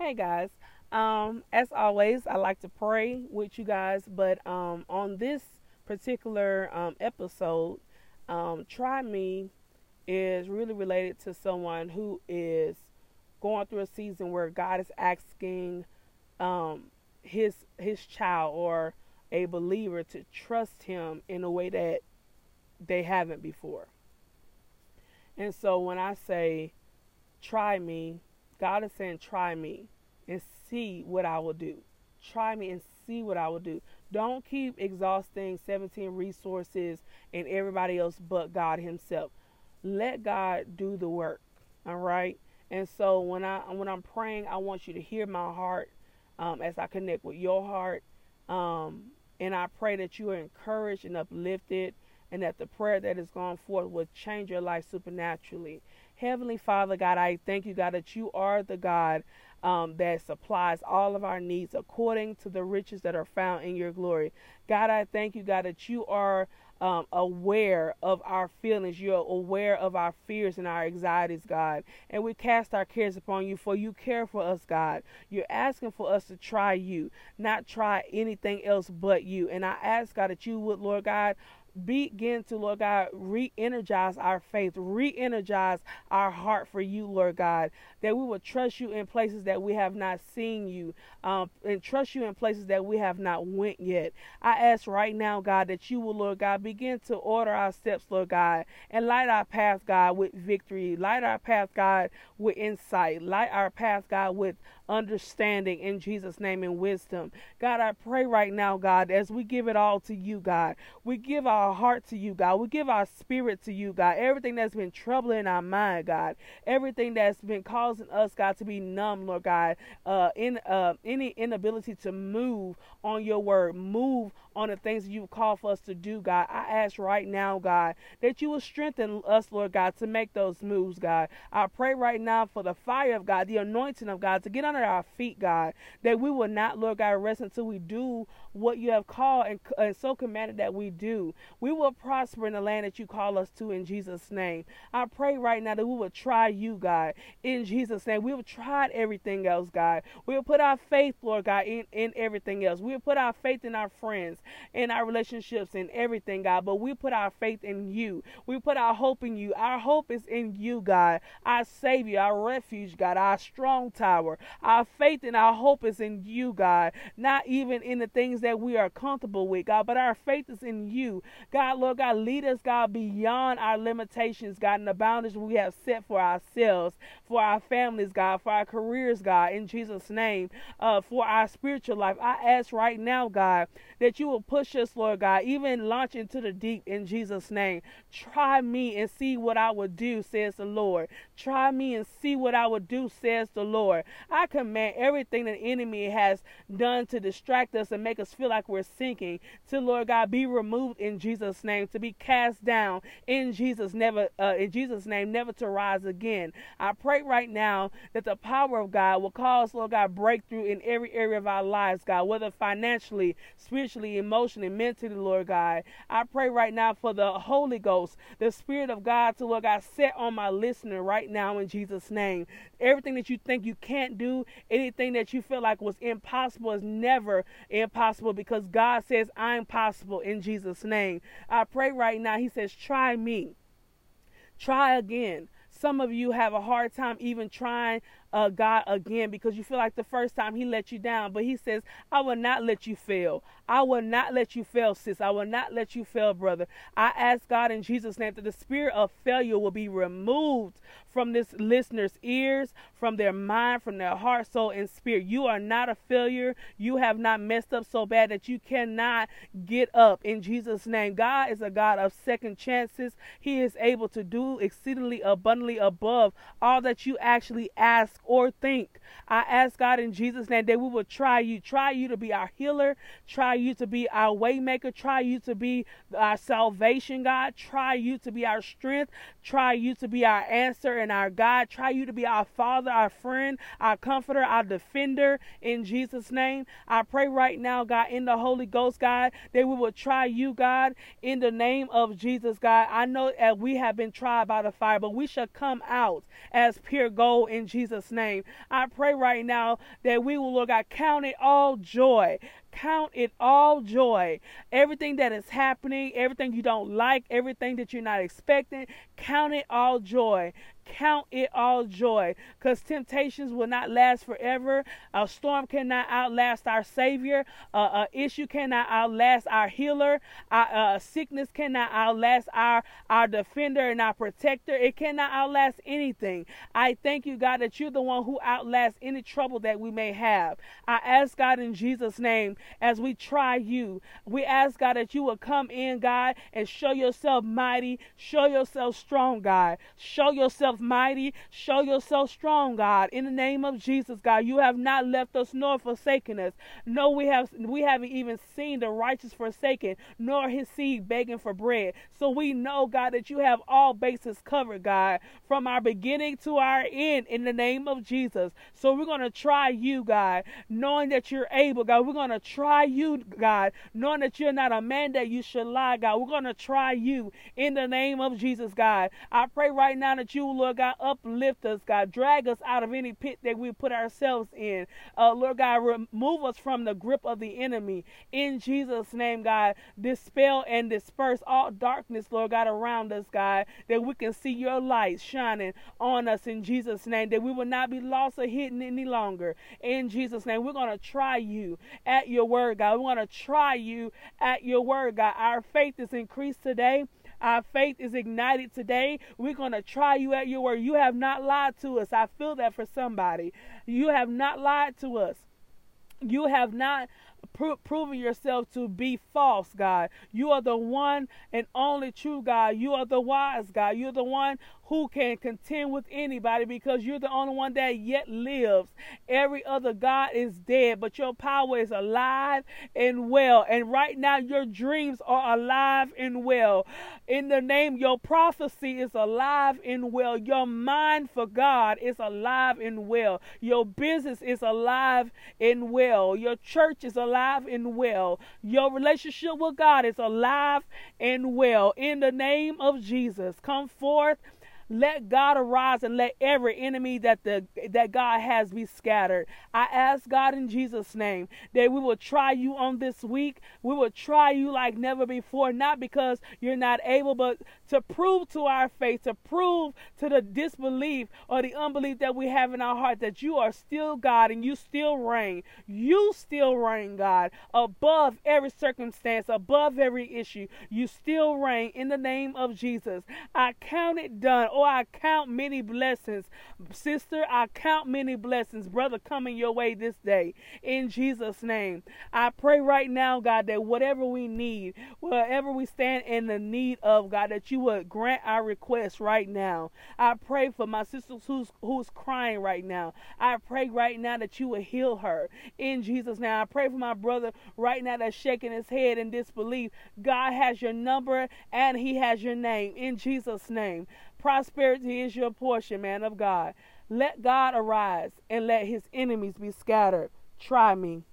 Hey guys, um, as always, I like to pray with you guys, but um, on this particular um, episode, um, Try Me is really related to someone who is going through a season where God is asking um, his his child or a believer to trust Him in a way that they haven't before. And so when I say, "Try me," God is saying, "Try me." and see what I will do. Try me and see what I will do. Don't keep exhausting 17 resources and everybody else but God Himself. Let God do the work. All right. And so when I when I'm praying, I want you to hear my heart um, as I connect with your heart. Um, and I pray that you are encouraged and uplifted, and that the prayer that is gone forth will change your life supernaturally. Heavenly Father, God, I thank you, God, that you are the God um, that supplies all of our needs according to the riches that are found in your glory. God, I thank you, God, that you are um, aware of our feelings. You're aware of our fears and our anxieties, God. And we cast our cares upon you, for you care for us, God. You're asking for us to try you, not try anything else but you. And I ask, God, that you would, Lord God, begin to, Lord God, re energize our faith, re energize our heart for you, Lord God, that we will trust you in places that we have not seen you, um, and trust you in places that we have not went yet. I ask right now, God, that you will, Lord God, begin to order our steps, Lord God, and light our path, God, with victory, light our path, God, with insight, light our path, God, with understanding in Jesus' name and wisdom. God, I pray right now, God, as we give it all to you, God, we give our heart to you, God, we give our spirit to you, God, everything that's been troubling our mind, God, everything that's been causing us, God, to be numb, Lord God, uh, in uh, any inability to move on your word, move on the things that you call for us to do, God. I ask right now, God, that you will strengthen us, Lord God, to make those moves, God. I pray right now for the fire of God, the anointing of God, to get under our feet, God, that we will not, Lord God, rest until we do what you have called and, and so commanded that we do. We will prosper in the land that you call us to in Jesus' name. I pray right now that we will try you, God, in Jesus' name. We will try everything else, God. We will put our faith, Lord God, in, in everything else. We will put our faith in our friends, in our relationships, in everything, God. But we put our faith in you. We put our hope in you. Our hope is in you, God, our Savior, our refuge, God, our strong tower. Our faith and our hope is in you, God, not even in the things that that we are comfortable with, God, but our faith is in you. God, Lord God, lead us, God, beyond our limitations, God, and the boundaries we have set for ourselves, for our families, God, for our careers, God, in Jesus' name, uh, for our spiritual life. I ask right now, God, that you will push us, Lord God, even launch into the deep in Jesus' name. Try me and see what I will do, says the Lord. Try me and see what I will do, says the Lord. I command everything the enemy has done to distract us and make us feel like we're sinking. To Lord God be removed in Jesus name to be cast down in Jesus never uh, in Jesus name never to rise again. I pray right now that the power of God will cause Lord God breakthrough in every area of our lives God whether financially spiritually emotionally mentally Lord God. I pray right now for the Holy Ghost the Spirit of God to Lord God set on my listener right now in Jesus name everything that you think you can't do anything that you feel like was impossible is never impossible because God says, I'm possible in Jesus' name. I pray right now, He says, try me. Try again. Some of you have a hard time even trying uh, God again because you feel like the first time He let you down. But He says, I will not let you fail. I will not let you fail, sis. I will not let you fail, brother. I ask God in Jesus' name that the spirit of failure will be removed from this listener's ears, from their mind, from their heart, soul, and spirit. You are not a failure. You have not messed up so bad that you cannot get up in Jesus' name. God is a God of second chances. He is able to do exceedingly abundantly above all that you actually ask or think. I ask God in Jesus' name that we will try you, try you to be our healer, try you to be our waymaker, try you to be our salvation, God, try you to be our strength, try you to be our answer and our God, try you to be our Father, our friend, our comforter, our defender in Jesus' name. I pray right now, God, in the Holy Ghost, God, that we will try you, God, in the name of Jesus, God. I know that we have been tried by the fire, but we shall come out as pure gold in Jesus' name. I pray right now that we will, Lord God, count it all joy count it all joy. Everything that is happening, everything you don't like, everything that you're not expecting, count it all joy. Count it all joy because temptations will not last forever. A storm cannot outlast our Savior. Uh, a issue cannot outlast our healer. Uh, sickness cannot outlast our, our defender and our protector. It cannot outlast anything. I thank you, God, that you're the one who outlasts any trouble that we may have. I ask God in Jesus' name as we try you, we ask God that you will come in, God, and show yourself mighty, show yourself strong, God, show yourself mighty. Show yourself strong, God. In the name of Jesus, God, you have not left us nor forsaken us. No, we have we haven't even seen the righteous forsaken, nor his seed begging for bread. So we know, God, that you have all bases covered, God, from our beginning to our end in the name of Jesus. So we're to try you, God, knowing that you're able, God. We're to try you, God, knowing that you're not a man that you should lie, God. We're to try you in the name of Jesus, God. I pray right now that you, Lord God, uplift us, God. Drag us out of any pit that we put ourselves in. Uh, Lord God, remove us from the grip of the enemy. In Jesus' name, God, dispel and disperse all darkness, Lord God, around us, God, that we can see your light shining on us in Jesus' name, that we will not be lost or hidden any longer. In Jesus' name, we're going to try you at your word, God. We want to try you at your word, God. Our faith is increased today. Our faith is ignited today. We're going to try you at your word. You have not lied to us. I feel that for somebody. You have not lied to us. You have not pro- proven yourself to be false, God. You are the one and only true God. You are the wise God. You're the one who can contend with anybody because you're the only one that yet lives. Every other God is dead, but your power is alive and well. And right now, your dreams are alive and well. In the name, your prophecy is alive and well. Your mind for God is alive and well. Your business is alive and well. Your church is alive and well. Your relationship with God is alive and well. In the name of Jesus, come forth let God arise and let every enemy that the that God has be scattered. I ask God in Jesus' name that we will try you on this week. We will try you like never before, not because you're not able, but to prove to our faith, to prove to the disbelief or the unbelief that we have in our heart that you are still God and you still reign. You still reign, God, above every circumstance, above every issue. You still reign in the name of Jesus. I count it done. Oh, I count many blessings. Sister, I count many blessings, brother, coming your way this day. In Jesus' name. I pray right now, God, that whatever we need, whatever we stand in the need of, God, that you would grant our request right now. I pray for my sister who's who's crying right now. I pray right now that you would heal her. In Jesus' name. I pray for my brother right now that's shaking his head in disbelief. God has your number and he has your name. In Jesus' name. Prosperity is your portion, man of God. Let God arise and let his enemies be scattered. Try me.